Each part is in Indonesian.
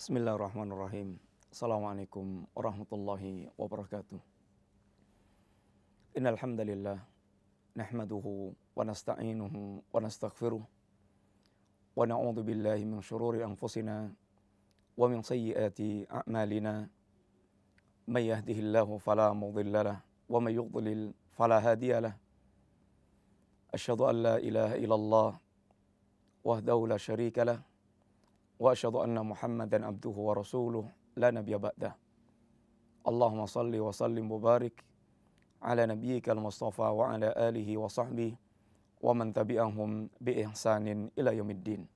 بسم الله الرحمن الرحيم السلام عليكم ورحمة الله وبركاته إن الحمد لله نحمده ونستعينه ونستغفره ونعوذ بالله من شرور أنفسنا ومن سيئات أعمالنا من يهده الله فلا مضل له ومن يضلل فلا هادي له أشهد أن لا إله إلا الله وحده لا شريك له rasuluh la nabiyya ba'dah. Allahumma salli wa sallim mubarik ala nabiyyika al-mustafa wa ala alihi wa sahbihi wa man tabi'ahum bi ihsanin ila yaumiddin.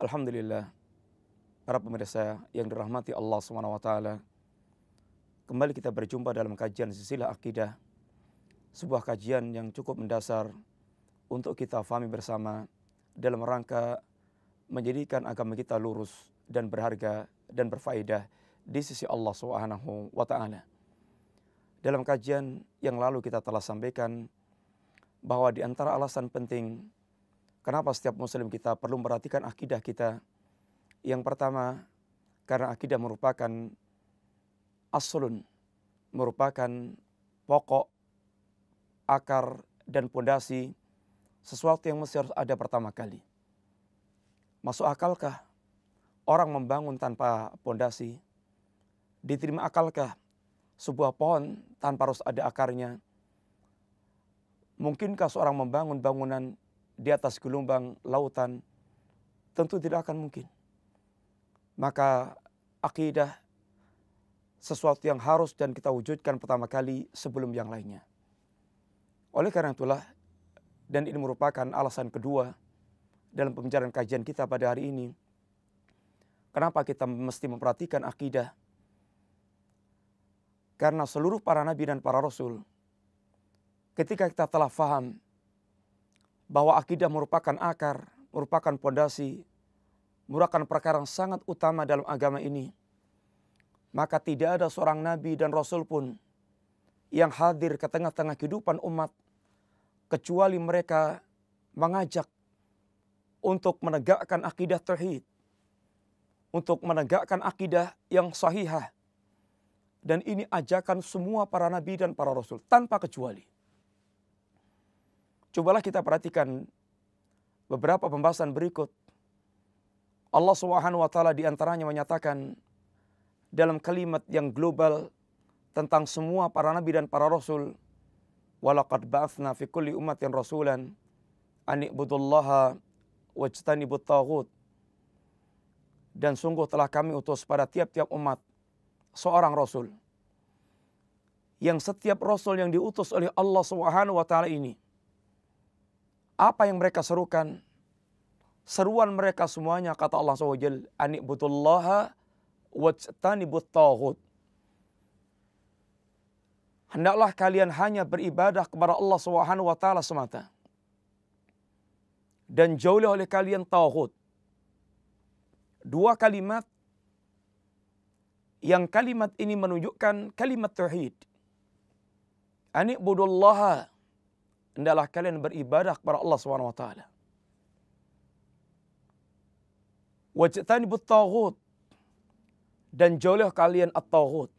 Alhamdulillah para pemirsa yang dirahmati Allah Subhanahu wa taala. Kembali kita berjumpa dalam kajian silsilah akidah. Sebuah kajian yang cukup mendasar untuk kita fahami bersama dalam rangka menjadikan agama kita lurus dan berharga dan berfaedah di sisi Allah Subhanahu wa taala. Dalam kajian yang lalu kita telah sampaikan bahwa di antara alasan penting kenapa setiap muslim kita perlu memperhatikan akidah kita. Yang pertama, karena akidah merupakan aslun, merupakan pokok, akar dan pondasi sesuatu yang mesti harus ada pertama kali. Masuk akalkah orang membangun tanpa pondasi? Diterima akalkah sebuah pohon tanpa harus ada akarnya? Mungkinkah seorang membangun bangunan di atas gelombang lautan? Tentu tidak akan mungkin. Maka akidah sesuatu yang harus dan kita wujudkan pertama kali sebelum yang lainnya. Oleh karena itulah, dan ini merupakan alasan kedua dalam pembicaraan kajian kita pada hari ini. Kenapa kita mesti memperhatikan akidah? Karena seluruh para nabi dan para rasul, ketika kita telah faham bahwa akidah merupakan akar, merupakan pondasi, merupakan perkara yang sangat utama dalam agama ini, maka tidak ada seorang nabi dan rasul pun yang hadir ke tengah-tengah kehidupan umat kecuali mereka mengajak untuk menegakkan akidah tauhid, untuk menegakkan akidah yang sahihah. Dan ini ajakan semua para nabi dan para rasul tanpa kecuali. Cobalah kita perhatikan beberapa pembahasan berikut. Allah Subhanahu wa taala di antaranya menyatakan dalam kalimat yang global tentang semua para nabi dan para rasul, "Walaqad ba'atsna fi kulli ummatin rasulan an ibudullaha wajtanibut taghut. Dan sungguh telah kami utus pada tiap-tiap umat seorang rasul. Yang setiap rasul yang diutus oleh Allah Subhanahu wa taala ini apa yang mereka serukan? Seruan mereka semuanya kata Allah SWT, anibudullaha wajtanibut. Hendaklah kalian hanya beribadah kepada Allah Subhanahu wa taala semata dan jauhlah oleh kalian tauhid. Dua kalimat yang kalimat ini menunjukkan kalimat tauhid. Ani'budullaha hendaklah kalian beribadah kepada Allah Subhanahu wa taala. Wajtanibut tauhid dan jauhlah kalian at-tauhid.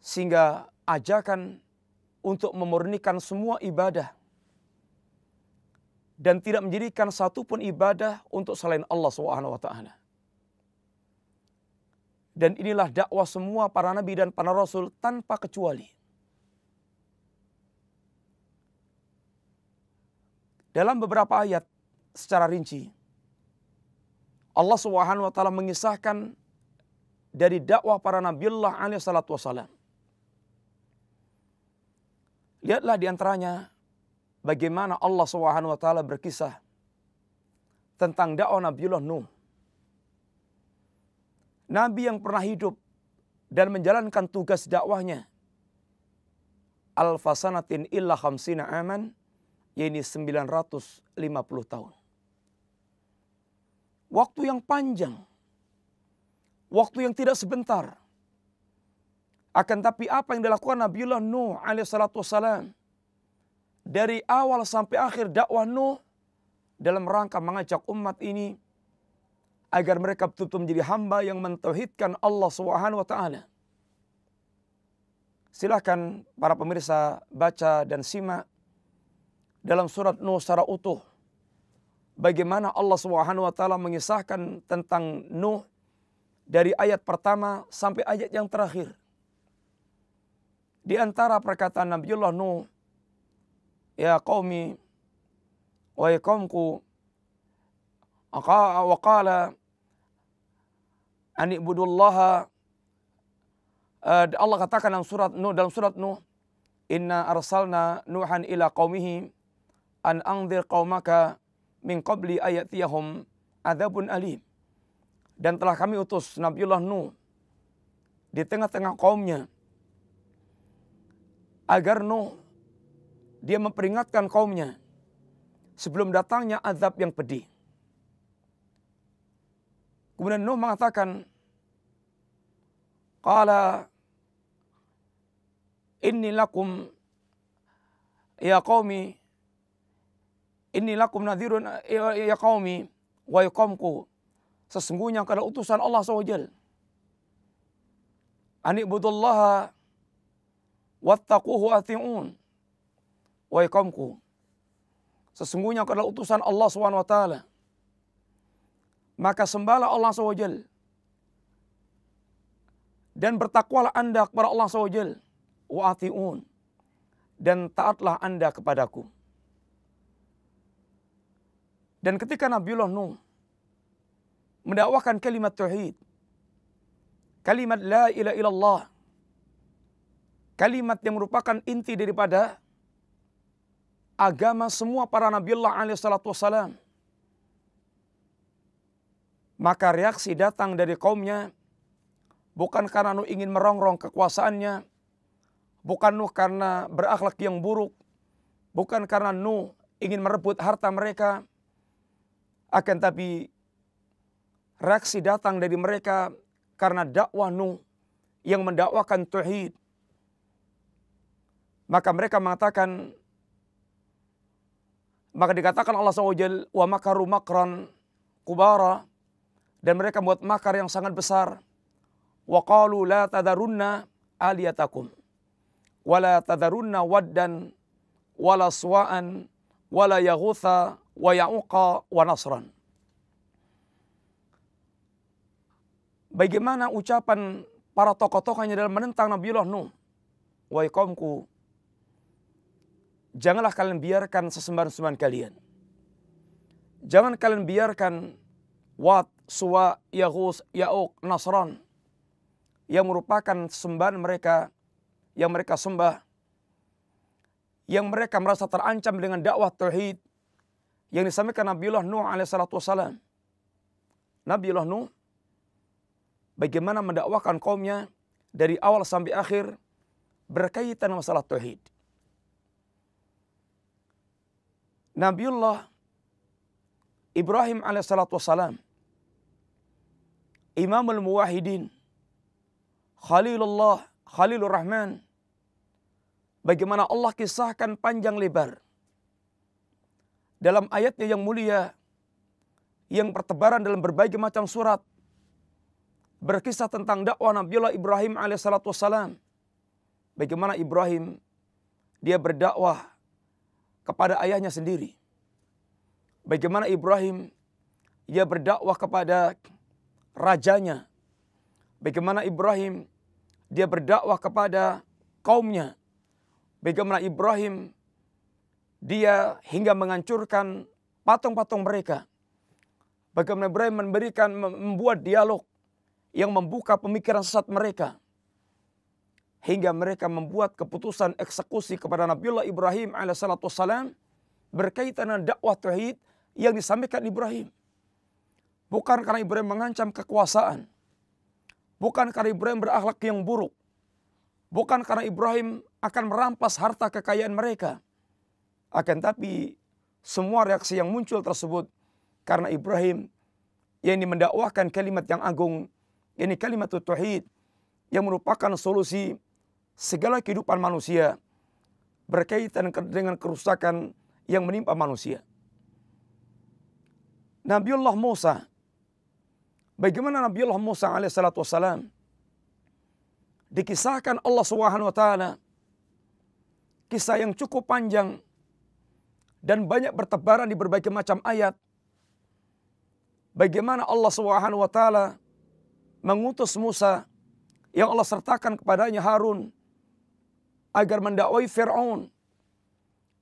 Sehingga ajakan untuk memurnikan semua ibadah dan tidak menjadikan satu pun ibadah untuk selain Allah Subhanahu wa taala. Dan inilah dakwah semua para nabi dan para rasul tanpa kecuali. Dalam beberapa ayat secara rinci Allah Subhanahu wa taala mengisahkan dari dakwah para nabiullah alaihi salatu wasalam. Lihatlah di antaranya bagaimana Allah Subhanahu wa taala berkisah tentang dakwah Nabiullah Nuh. Nabi yang pernah hidup dan menjalankan tugas dakwahnya alfasanatin illa khamsina aman yaitu 950 tahun. Waktu yang panjang. Waktu yang tidak sebentar. Akan tapi apa yang dilakukan Nabiullah Nuh alaihissalatu wassalam dari awal sampai akhir dakwah Nuh dalam rangka mengajak umat ini agar mereka betul-betul menjadi hamba yang mentauhidkan Allah Subhanahu wa taala. Silahkan para pemirsa baca dan simak dalam surat Nuh secara utuh. Bagaimana Allah Subhanahu wa taala mengisahkan tentang Nuh dari ayat pertama sampai ayat yang terakhir. Di antara perkataan Nabiullah Nuh, Ya qaumi, wa ya qaumku, wa qala anibudullaha uh, Allah katakan dalam surat Nuh dalam surat Nuh. inna arsalna nuhan ila qaumihi an anzir qaumaka min qabli ayatiyahum adzabun alim dan telah kami utus Nabiullah Nuh di tengah-tengah kaumnya agar Nuh dia memperingatkan kaumnya sebelum datangnya azab yang pedih. Kemudian Nuh mengatakan, Qala inni lakum ya qaumi inni lakum nadhirun ya, ya qaumi wa yaqamku sesungguhnya kalau utusan Allah SWT anibudullaha wattaquhu ati'un wa yaqamku sesungguhnya kalau utusan Allah SWT maka sembahlah Allah SWT. Dan bertakwalah anda kepada Allah SWT. Wa'ati'un. Dan taatlah anda kepadaku. Dan ketika Nabiullah Nuh mendakwakan kalimat tauhid, kalimat la ilaha illallah, kalimat yang merupakan inti daripada agama semua para Nabiullah alaihi salatu wassalam maka reaksi datang dari kaumnya bukan karena Nuh ingin merongrong kekuasaannya, bukan Nuh karena berakhlak yang buruk, bukan karena Nuh ingin merebut harta mereka, akan tapi reaksi datang dari mereka karena dakwah Nuh yang mendakwakan tauhid. Maka mereka mengatakan maka dikatakan Allah SWT wa makaru makran kubara dan mereka membuat makar yang sangat besar. Wa qalu la tadarunna aliyatakum wa la tadarunna waddan wala suwa'an wala yaghutha wa ya'uqa wa nasran. Bagaimana ucapan para tokoh-tokohnya dalam menentang Nabiullah Nuh? Wahai kaumku, janganlah kalian biarkan sesembahan-sembahan kalian. Jangan kalian biarkan Wat, Suwa, Yahus, Ya'uk, Nasran. Yang merupakan sembahan mereka yang mereka sembah. Yang mereka merasa terancam dengan dakwah tauhid yang disampaikan Nabiullah Nuh alaihissalatu wassalam. Nabiullah Nuh bagaimana mendakwakan kaumnya dari awal sampai akhir berkaitan masalah tauhid. Nabiullah Ibrahim alaihissalatu wassalam Imamul Muwahidin, Khalilullah, Khalilur Rahman. Bagaimana Allah kisahkan panjang lebar. Dalam ayatnya yang mulia, yang pertebaran dalam berbagai macam surat, berkisah tentang dakwah Nabiullah Ibrahim alaihissalatu wassalam. Bagaimana Ibrahim, dia berdakwah kepada ayahnya sendiri. Bagaimana Ibrahim, dia berdakwah kepada rajanya. Bagaimana Ibrahim dia berdakwah kepada kaumnya. Bagaimana Ibrahim dia hingga menghancurkan patung-patung mereka. Bagaimana Ibrahim memberikan membuat dialog yang membuka pemikiran sesat mereka. Hingga mereka membuat keputusan eksekusi kepada Nabiullah Ibrahim alaihissalam berkaitan dengan dakwah tauhid yang disampaikan Ibrahim. Bukan karena Ibrahim mengancam kekuasaan. Bukan karena Ibrahim berakhlak yang buruk. Bukan karena Ibrahim akan merampas harta kekayaan mereka. Akan tapi semua reaksi yang muncul tersebut karena Ibrahim yang ini mendakwahkan kalimat yang agung, ini kalimat tauhid yang merupakan solusi segala kehidupan manusia berkaitan dengan kerusakan yang menimpa manusia. Nabiullah Musa bagaimana Nabi Allah Musa alaihissalatu wassalam? Dikisahkan Allah Subhanahu wa taala kisah yang cukup panjang dan banyak bertebaran di berbagai macam ayat. Bagaimana Allah Subhanahu wa taala mengutus Musa yang Allah sertakan kepadanya Harun agar mendakwai Firaun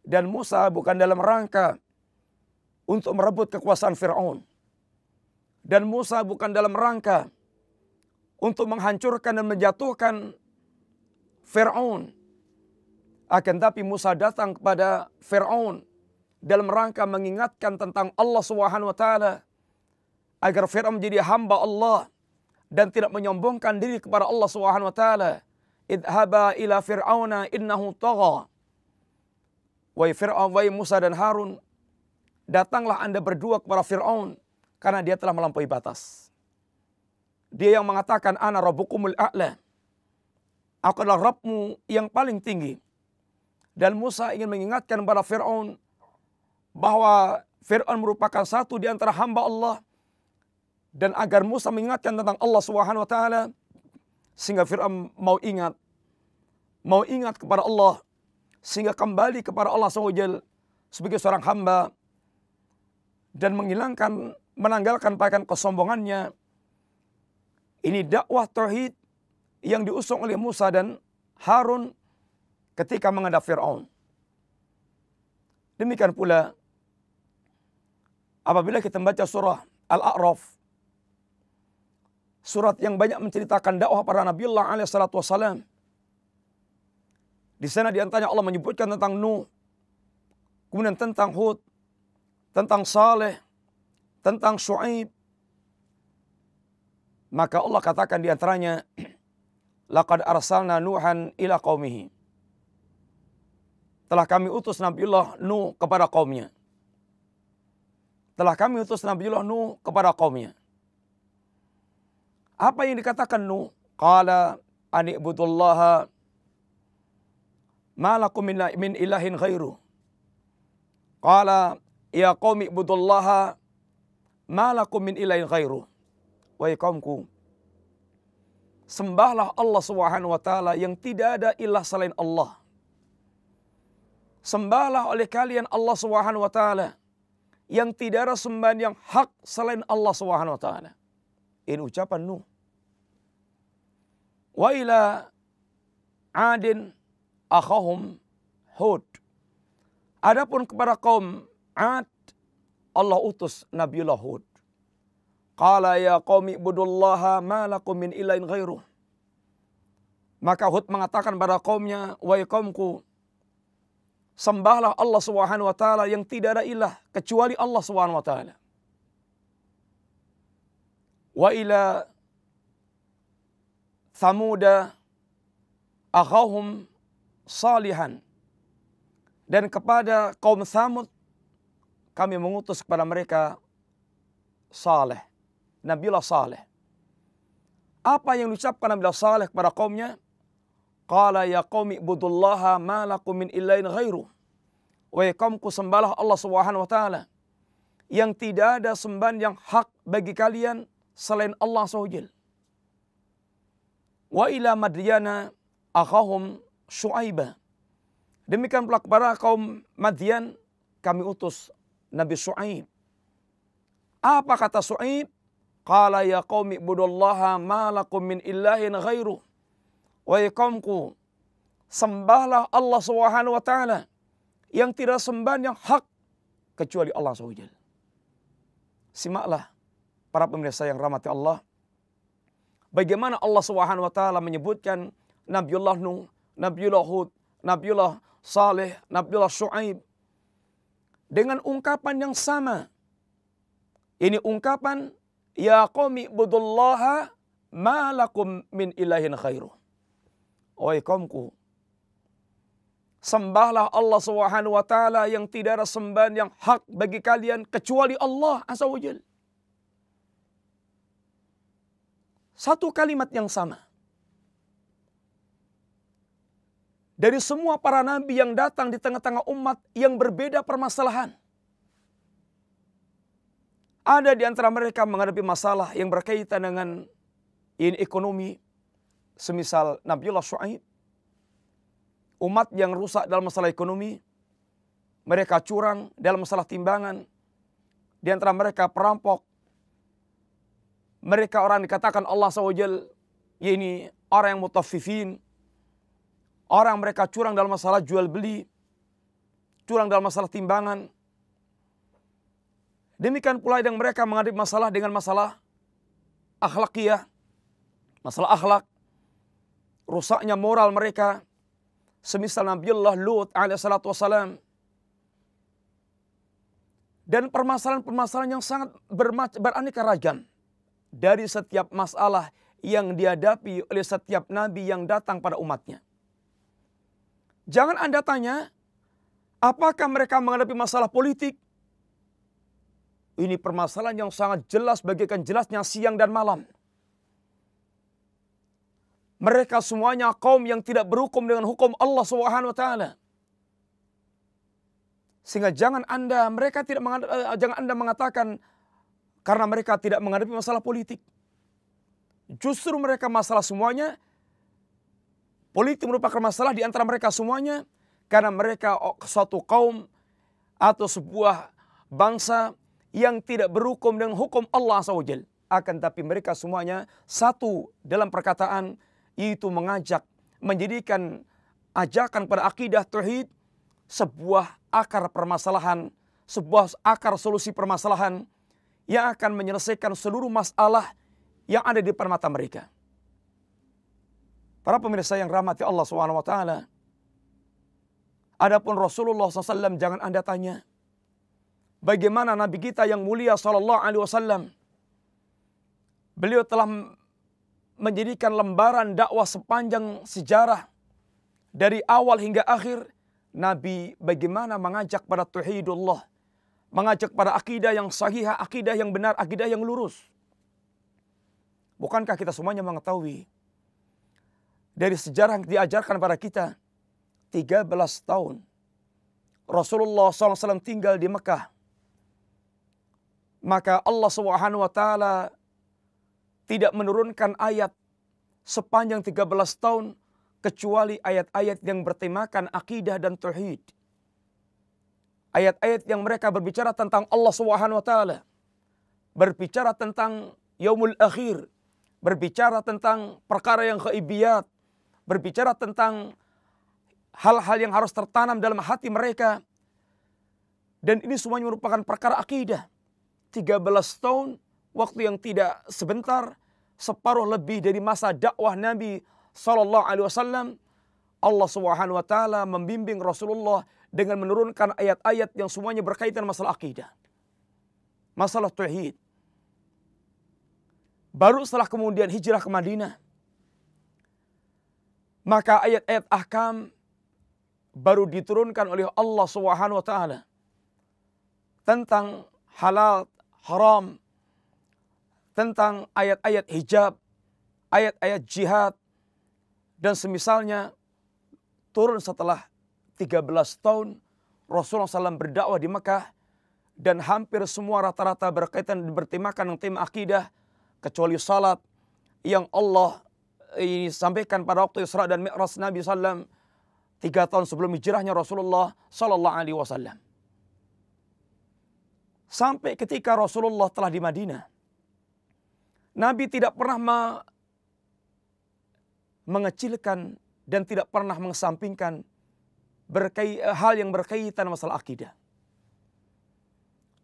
dan Musa bukan dalam rangka untuk merebut kekuasaan Firaun dan Musa bukan dalam rangka untuk menghancurkan dan menjatuhkan Firaun akan tapi Musa datang kepada Firaun dalam rangka mengingatkan tentang Allah Subhanahu wa taala agar Firaun menjadi hamba Allah dan tidak menyombongkan diri kepada Allah Subhanahu wa taala. Idhaba ila fir'auna innahu tagha. Wahai Fir'aun, wahai Musa dan Harun, datanglah Anda berdua kepada Fir'aun karena dia telah melampaui batas. Dia yang mengatakan ana rabbukumul a'la. Aku adalah Rabbmu yang paling tinggi. Dan Musa ingin mengingatkan kepada Fir'aun bahwa Fir'aun merupakan satu di antara hamba Allah dan agar Musa mengingatkan tentang Allah Subhanahu wa taala sehingga Firaun mau ingat mau ingat kepada Allah sehingga kembali kepada Allah SWT sebagai seorang hamba dan menghilangkan menanggalkan pakaian kesombongannya. Ini dakwah tauhid yang diusung oleh Musa dan Harun ketika menghadap Firaun. Demikian pula apabila kita membaca surah Al-A'raf surat yang banyak menceritakan dakwah para Nabi Allah alaihi salatu wassalam. Di sana di antaranya Allah menyebutkan tentang Nuh, kemudian tentang Hud, tentang Saleh, tentang Shu'aib. Maka Allah katakan di antaranya, Laqad arsalna Nuhan ila qaumihi. Telah kami utus Nabiullah Nuh kepada kaumnya. Telah kami utus Nabiullah Nuh kepada kaumnya. Apa yang dikatakan Nuh? Qala ani'budullaha malakum min, min ilahin ghairu. Qala ya qaumi ibudullaha malakum min ilahin ghairu. Wahai kaumku, sembahlah Allah Subhanahu wa taala yang tidak ada ilah selain Allah. Sembahlah oleh kalian Allah Subhanahu wa taala yang tidak ada sembahan yang hak selain Allah Subhanahu wa taala. Ini ucapan Nuh. Wa ila adin akhahum Hud. Adapun kepada kaum Ad, Allah utus Nabiullah Hud. Qala ya qaumi ibudullaha ma lakum min ilahin ghairuh. Maka Hud mengatakan pada kaumnya, wahai kaumku, sembahlah Allah Subhanahu wa taala yang tidak ada ilah kecuali Allah Subhanahu wa taala ila Samuda akhahum salihan. Dan kepada kaum Samud kami mengutus kepada mereka Saleh Nabiullah Saleh. Apa yang diucapkan Nabiullah Saleh kepada kaumnya? Qala ya qaumi ibudullaha ma lakum min ilahin ghairu. Wahai kaumku sembahlah Allah Subhanahu wa taala. Yang tidak ada sembahan yang hak bagi kalian selain Allah SWT. Wa ila Madyana akhahum Syuaibah. Demikian pula kepada kaum Madian kami utus Nabi Syuaib. Apa kata Syuaib? Qala ya qaumi ibudullaha ma lakum min ilahin ghairu. Wahai kaumku, sembahlah Allah Subhanahu wa taala yang tidak sembahan yang hak kecuali Allah SWT. Simaklah para pemirsa yang rahmati Allah. Bagaimana Allah Subhanahu wa taala menyebutkan Nabiullah Nuh, Nabiullah Hud, Nabiullah Saleh, Nabiullah Shu'aib dengan ungkapan yang sama. Ini ungkapan ya qaumi budullaha ma lakum min ilahin khairu. Wahai kaumku, sembahlah Allah Subhanahu wa taala yang tidak ada sembahan yang hak bagi kalian kecuali Allah Azza wa Jalla. Satu kalimat yang sama. Dari semua para nabi yang datang di tengah-tengah umat yang berbeda permasalahan. Ada di antara mereka menghadapi masalah yang berkaitan dengan ini ekonomi. Semisal Nabiullah Shu'aib. Umat yang rusak dalam masalah ekonomi. Mereka curang dalam masalah timbangan. Di antara mereka perampok. Mereka orang dikatakan Allah SWT. Ya ini orang yang mutafifin. Orang mereka curang dalam masalah jual beli. Curang dalam masalah timbangan Demikian pula yang mereka menghadapi masalah dengan masalah akhlakiyah, masalah akhlak, rusaknya moral mereka, semisal Nabiullah Lut alaihissalatu wassalam. Dan permasalahan-permasalahan yang sangat beraneka ragam dari setiap masalah yang dihadapi oleh setiap nabi yang datang pada umatnya. Jangan Anda tanya, apakah mereka menghadapi masalah politik, ini permasalahan yang sangat jelas bagikan jelasnya siang dan malam. Mereka semuanya kaum yang tidak berhukum dengan hukum Allah Subhanahu wa taala. Sehingga jangan Anda mereka tidak uh, jangan Anda mengatakan karena mereka tidak menghadapi masalah politik. Justru mereka masalah semuanya politik merupakan masalah di antara mereka semuanya karena mereka suatu kaum atau sebuah bangsa yang tidak berhukum dengan hukum Allah SWT. Akan tapi mereka semuanya satu dalam perkataan yaitu mengajak menjadikan ajakan pada akidah tauhid sebuah akar permasalahan, sebuah akar solusi permasalahan yang akan menyelesaikan seluruh masalah yang ada di depan mata mereka. Para pemirsa yang rahmati Allah SWT. Adapun Rasulullah SAW jangan anda tanya bagaimana Nabi kita yang mulia Sallallahu Alaihi Wasallam. Beliau telah menjadikan lembaran dakwah sepanjang sejarah dari awal hingga akhir. Nabi bagaimana mengajak pada tauhidullah, mengajak pada akidah yang sahih, akidah yang benar, akidah yang lurus. Bukankah kita semuanya mengetahui dari sejarah yang diajarkan pada kita 13 tahun Rasulullah SAW tinggal di Mekah maka Allah Subhanahu wa taala tidak menurunkan ayat sepanjang 13 tahun kecuali ayat-ayat yang bertemakan akidah dan tauhid. Ayat-ayat yang mereka berbicara tentang Allah Subhanahu wa taala. Berbicara tentang yaumul akhir, berbicara tentang perkara yang khaibiyat, berbicara tentang hal-hal yang harus tertanam dalam hati mereka. Dan ini semuanya merupakan perkara akidah. 13 tahun, waktu yang tidak sebentar, separuh lebih dari masa dakwah Nabi Sallallahu Alaihi Wasallam, Allah Subhanahu Wa Taala membimbing Rasulullah dengan menurunkan ayat-ayat yang semuanya berkaitan masalah akidah, masalah tauhid. Baru setelah kemudian hijrah ke Madinah, maka ayat-ayat ahkam baru diturunkan oleh Allah Subhanahu wa taala tentang halal haram, tentang ayat-ayat hijab, ayat-ayat jihad, dan semisalnya turun setelah 13 tahun Rasulullah SAW berdakwah di Mekah dan hampir semua rata-rata berkaitan bertemakan dengan tema akidah kecuali salat yang Allah ini sampaikan pada waktu Isra dan Mi'raj Nabi SAW tiga tahun sebelum hijrahnya Rasulullah Sallallahu Alaihi Wasallam. Sampai ketika Rasulullah telah di Madinah. Nabi tidak pernah me mengecilkan dan tidak pernah mengesampingkan berkai, hal yang berkaitan masalah akidah.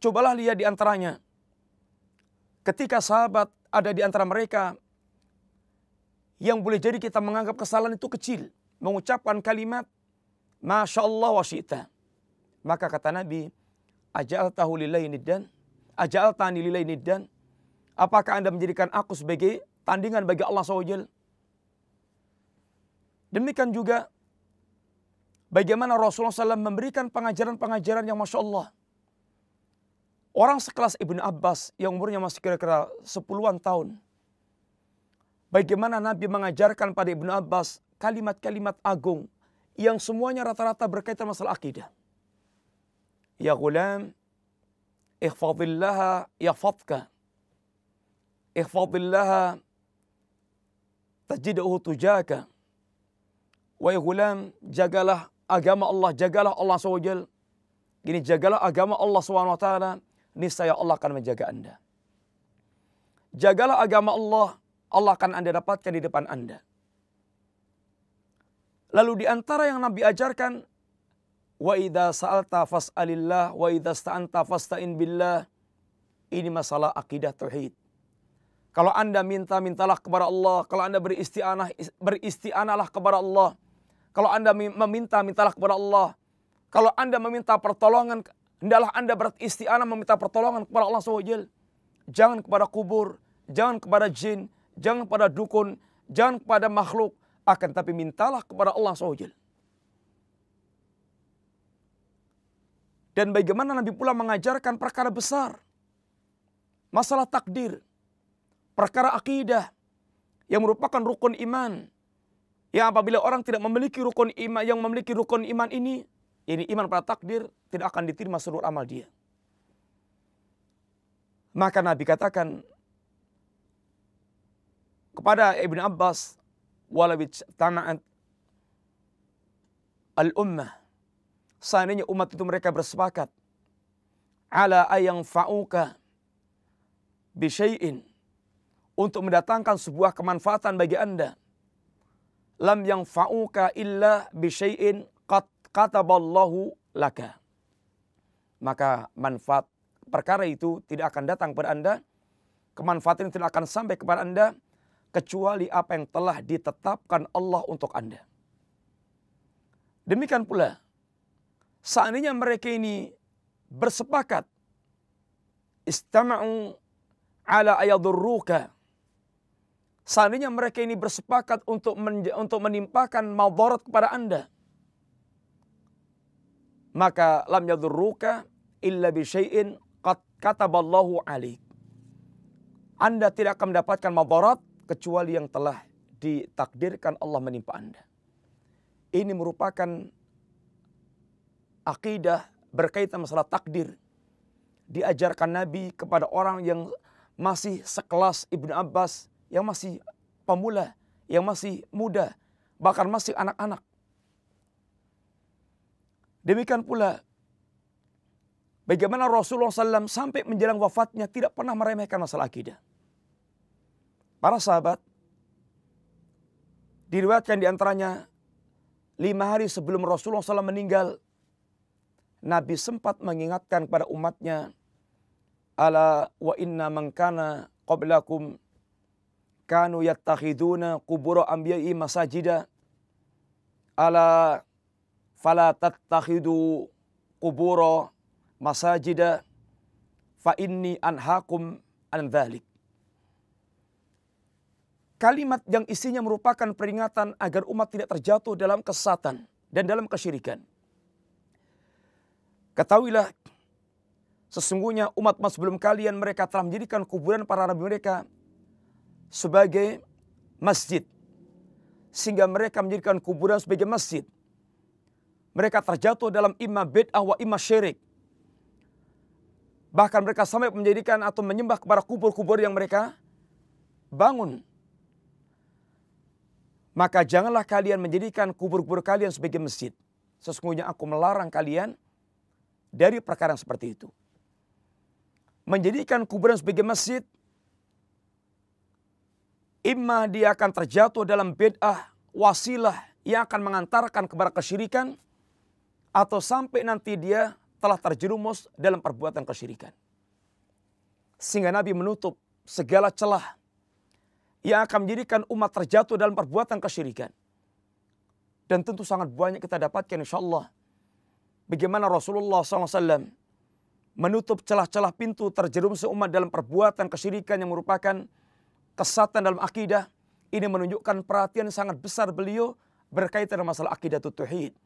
Cobalah lihat di antaranya. Ketika sahabat ada di antara mereka yang boleh jadi kita menganggap kesalahan itu kecil. Mengucapkan kalimat Masya Allah wa syi'ta. Maka kata Nabi, Ajal tahu lillahi niddan? Ajal tani lillahi niddan? Apakah anda menjadikan aku sebagai tandingan bagi Allah SWT? Demikian juga bagaimana Rasulullah SAW memberikan pengajaran-pengajaran yang Masya Allah. Orang sekelas Ibnu Abbas yang umurnya masih kira-kira sepuluhan tahun. Bagaimana Nabi mengajarkan pada Ibnu Abbas kalimat-kalimat agung yang semuanya rata-rata berkaitan masalah akidah. Ya gulam, ihfadillaha yafadka. Ihfadillaha tajiduhu tujaka. Wahai gulam, jagalah agama Allah, jagalah Allah SWT. Gini, jagalah agama Allah SWT, niscaya Allah akan menjaga anda. Jagalah agama Allah, Allah akan anda dapatkan di depan anda. Lalu di antara yang Nabi ajarkan, wa idza sa'alta fas'alillah wa idza sta'anta fasta'in billah. Ini masalah akidah tauhid. Kalau Anda minta, mintalah kepada Allah. Kalau Anda beristianah, beristianahlah kepada Allah. Kalau Anda meminta, mintalah kepada Allah. Kalau Anda meminta pertolongan, hendaklah Anda beristianah meminta pertolongan kepada Allah SWT. Jangan kepada kubur, jangan kepada jin, jangan kepada dukun, jangan kepada makhluk, akan tapi mintalah kepada Allah SWT. Dan bagaimana Nabi pula mengajarkan perkara besar. Masalah takdir. Perkara akidah. Yang merupakan rukun iman. Yang apabila orang tidak memiliki rukun iman, yang memiliki rukun iman ini, ini iman pada takdir, tidak akan diterima seluruh amal dia. Maka Nabi katakan kepada Ibn Abbas, walabit tama'at al-ummah seandainya umat itu mereka bersepakat ala ayang fa'uka bisyai'in untuk mendatangkan sebuah kemanfaatan bagi anda lam yang fa'uka illa bisyai'in qad kataballahu laka maka manfaat perkara itu tidak akan datang kepada anda kemanfaatan tidak akan sampai kepada anda kecuali apa yang telah ditetapkan Allah untuk anda demikian pula Seandainya mereka ini bersepakat istama'u ala ayadurruka. Seandainya mereka ini bersepakat untuk untuk menimpakan madarat kepada Anda. Maka lam yadurruka illa bi syai'in qad kataballahu alaik. Anda tidak akan mendapatkan madarat kecuali yang telah ditakdirkan Allah menimpa Anda. Ini merupakan akidah berkaitan masalah takdir diajarkan Nabi kepada orang yang masih sekelas Ibnu Abbas yang masih pemula, yang masih muda, bahkan masih anak-anak. Demikian pula bagaimana Rasulullah SAW sampai menjelang wafatnya tidak pernah meremehkan masalah akidah. Para sahabat diriwayatkan di antaranya lima hari sebelum Rasulullah SAW meninggal Nabi sempat mengingatkan kepada umatnya, Ala wa inna man kana qablakum kanu yattakhiduna qubura anbiya'i masajida. Ala fala tattakhidu qubura masajida fa inni anhakum an dhalik. Kalimat yang isinya merupakan peringatan agar umat tidak terjatuh dalam kesesatan dan dalam kesyirikan. Ketahuilah sesungguhnya umat mas sebelum kalian mereka telah menjadikan kuburan para nabi mereka sebagai masjid. Sehingga mereka menjadikan kuburan sebagai masjid. Mereka terjatuh dalam imam bid'ah wa imam syirik. Bahkan mereka sampai menjadikan atau menyembah kepada kubur-kubur yang mereka bangun. Maka janganlah kalian menjadikan kubur-kubur kalian sebagai masjid. Sesungguhnya aku melarang kalian dari perkara seperti itu. Menjadikan kuburan sebagai masjid, imma dia akan terjatuh dalam bid'ah wasilah yang akan mengantarkan kepada kesyirikan, atau sampai nanti dia telah terjerumus dalam perbuatan kesyirikan. Sehingga Nabi menutup segala celah yang akan menjadikan umat terjatuh dalam perbuatan kesyirikan. Dan tentu sangat banyak kita dapatkan insya Allah bagaimana Rasulullah SAW menutup celah-celah pintu terjerumus umat dalam perbuatan kesyirikan yang merupakan kesatan dalam akidah. Ini menunjukkan perhatian sangat besar beliau berkaitan dengan masalah akidah tutuhid.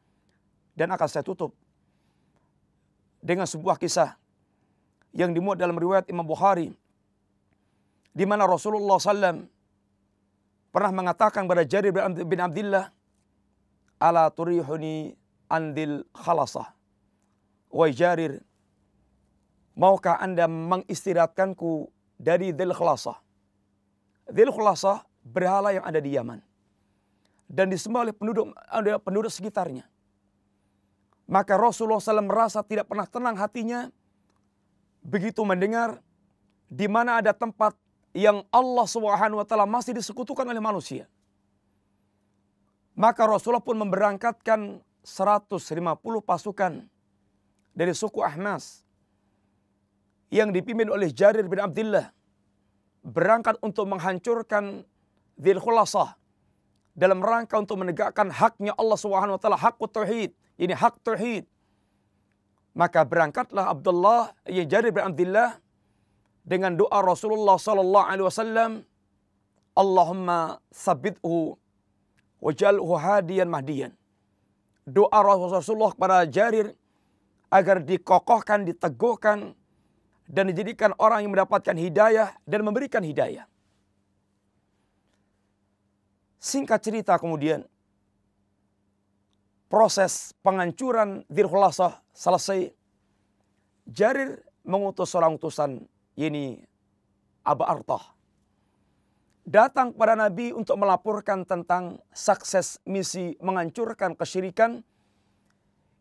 Dan akan saya tutup dengan sebuah kisah yang dimuat dalam riwayat Imam Bukhari di mana Rasulullah SAW pernah mengatakan kepada Jarir bin Abdullah ala turihuni andil khalasah Wahai Jarir, Maukah anda mengistirahatkanku dari Dhil Khulasah? Dhil Khulasah berhala yang ada di Yaman. Dan disembah oleh penduduk, penduduk sekitarnya. Maka Rasulullah SAW merasa tidak pernah tenang hatinya begitu mendengar di mana ada tempat yang Allah Subhanahu wa taala masih disekutukan oleh manusia. Maka Rasulullah pun memberangkatkan 150 pasukan dari suku Ahmas yang dipimpin oleh Jarir bin Abdullah berangkat untuk menghancurkan Dhil Khulasah dalam rangka untuk menegakkan haknya Allah Subhanahu wa taala hak tauhid, ini hak tauhid. Maka berangkatlah Abdullah ya Jarir bin Abdullah dengan doa Rasulullah sallallahu alaihi wasallam Allahumma sabithu wajalhu hadiyan mahdiyan. Doa Rasulullah kepada Jarir agar dikokohkan, diteguhkan dan dijadikan orang yang mendapatkan hidayah dan memberikan hidayah. Singkat cerita kemudian proses penghancuran Dirhulasah selesai. Jarir mengutus seorang utusan ini Aba Artah. Datang kepada Nabi untuk melaporkan tentang sukses misi menghancurkan kesyirikan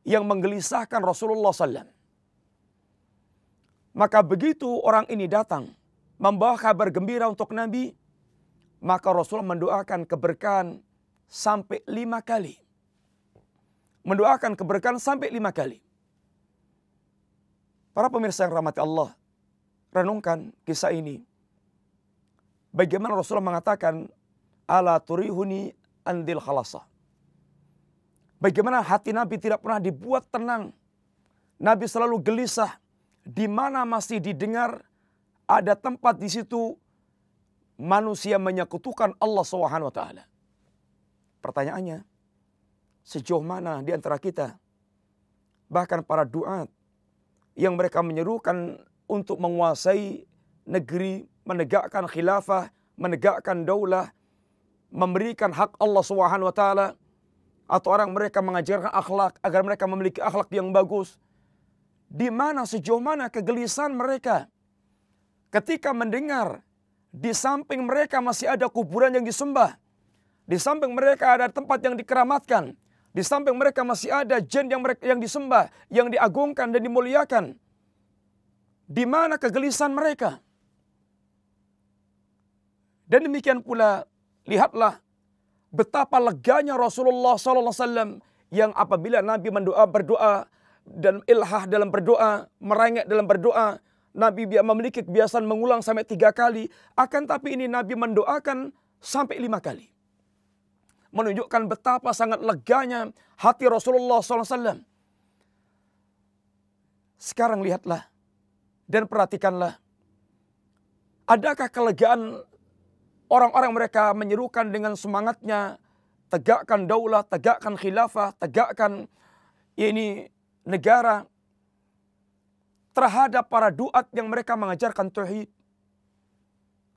yang menggelisahkan Rasulullah SAW. Maka begitu orang ini datang membawa kabar gembira untuk Nabi, maka Rasulullah mendoakan keberkahan sampai lima kali. Mendoakan keberkahan sampai lima kali. Para pemirsa yang rahmati Allah, renungkan kisah ini. Bagaimana Rasulullah mengatakan, Ala turihuni andil khalasa. Bagaimana hati Nabi tidak pernah dibuat tenang. Nabi selalu gelisah. Di mana masih didengar ada tempat di situ manusia menyekutukan Allah Subhanahu wa taala. Pertanyaannya, sejauh mana di antara kita bahkan para duat yang mereka menyerukan untuk menguasai negeri, menegakkan khilafah, menegakkan daulah, memberikan hak Allah Subhanahu wa taala atau orang mereka mengajarkan akhlak agar mereka memiliki akhlak yang bagus. Di mana sejauh mana kegelisahan mereka ketika mendengar di samping mereka masih ada kuburan yang disembah. Di samping mereka ada tempat yang dikeramatkan. Di samping mereka masih ada jin yang mereka yang disembah, yang diagungkan dan dimuliakan. Di mana kegelisahan mereka? Dan demikian pula lihatlah betapa leganya Rasulullah SAW yang apabila Nabi mendoa berdoa dan ilhah dalam berdoa, merengek dalam berdoa, Nabi memiliki kebiasaan mengulang sampai tiga kali. Akan tapi ini Nabi mendoakan sampai lima kali. Menunjukkan betapa sangat leganya hati Rasulullah SAW. Sekarang lihatlah dan perhatikanlah. Adakah kelegaan orang-orang mereka menyerukan dengan semangatnya tegakkan daulah, tegakkan khilafah, tegakkan ini negara terhadap para duat yang mereka mengajarkan tauhid?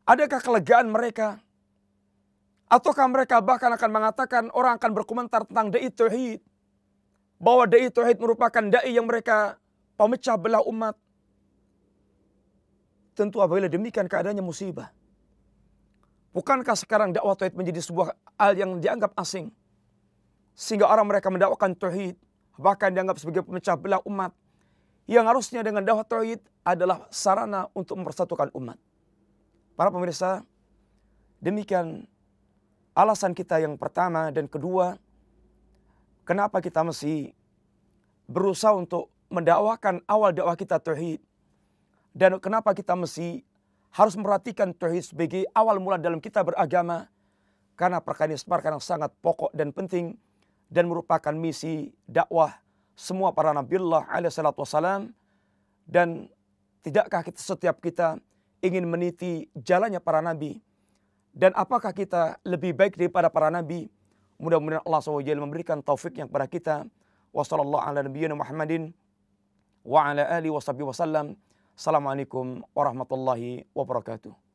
Adakah kelegaan mereka? Ataukah mereka bahkan akan mengatakan orang akan berkomentar tentang dai tauhid? Bahwa dai tauhid merupakan dai yang mereka pemecah belah umat. Tentu apabila demikian keadaannya musibah. Bukankah sekarang dakwah tauhid menjadi sebuah hal yang dianggap asing? Sehingga orang mereka mendakwakan tauhid bahkan dianggap sebagai pemecah belah umat yang harusnya dengan dakwah tauhid adalah sarana untuk mempersatukan umat. Para pemirsa, demikian alasan kita yang pertama dan kedua, kenapa kita mesti berusaha untuk mendakwakan awal dakwah kita tauhid dan kenapa kita mesti harus memperhatikan tauhid sebagai awal mula dalam kita beragama karena perkara ini sangat pokok dan penting dan merupakan misi dakwah semua para nabiullah alaihi salatu wassalam. Dan tidakkah kita setiap kita ingin meniti jalannya para nabi? Dan apakah kita lebih baik daripada para nabi? Mudah-mudahan Allah SWT memberikan taufik yang kepada kita. Wa sallallahu ala nabiyyina Muhammadin wa warahmatullahi wabarakatuh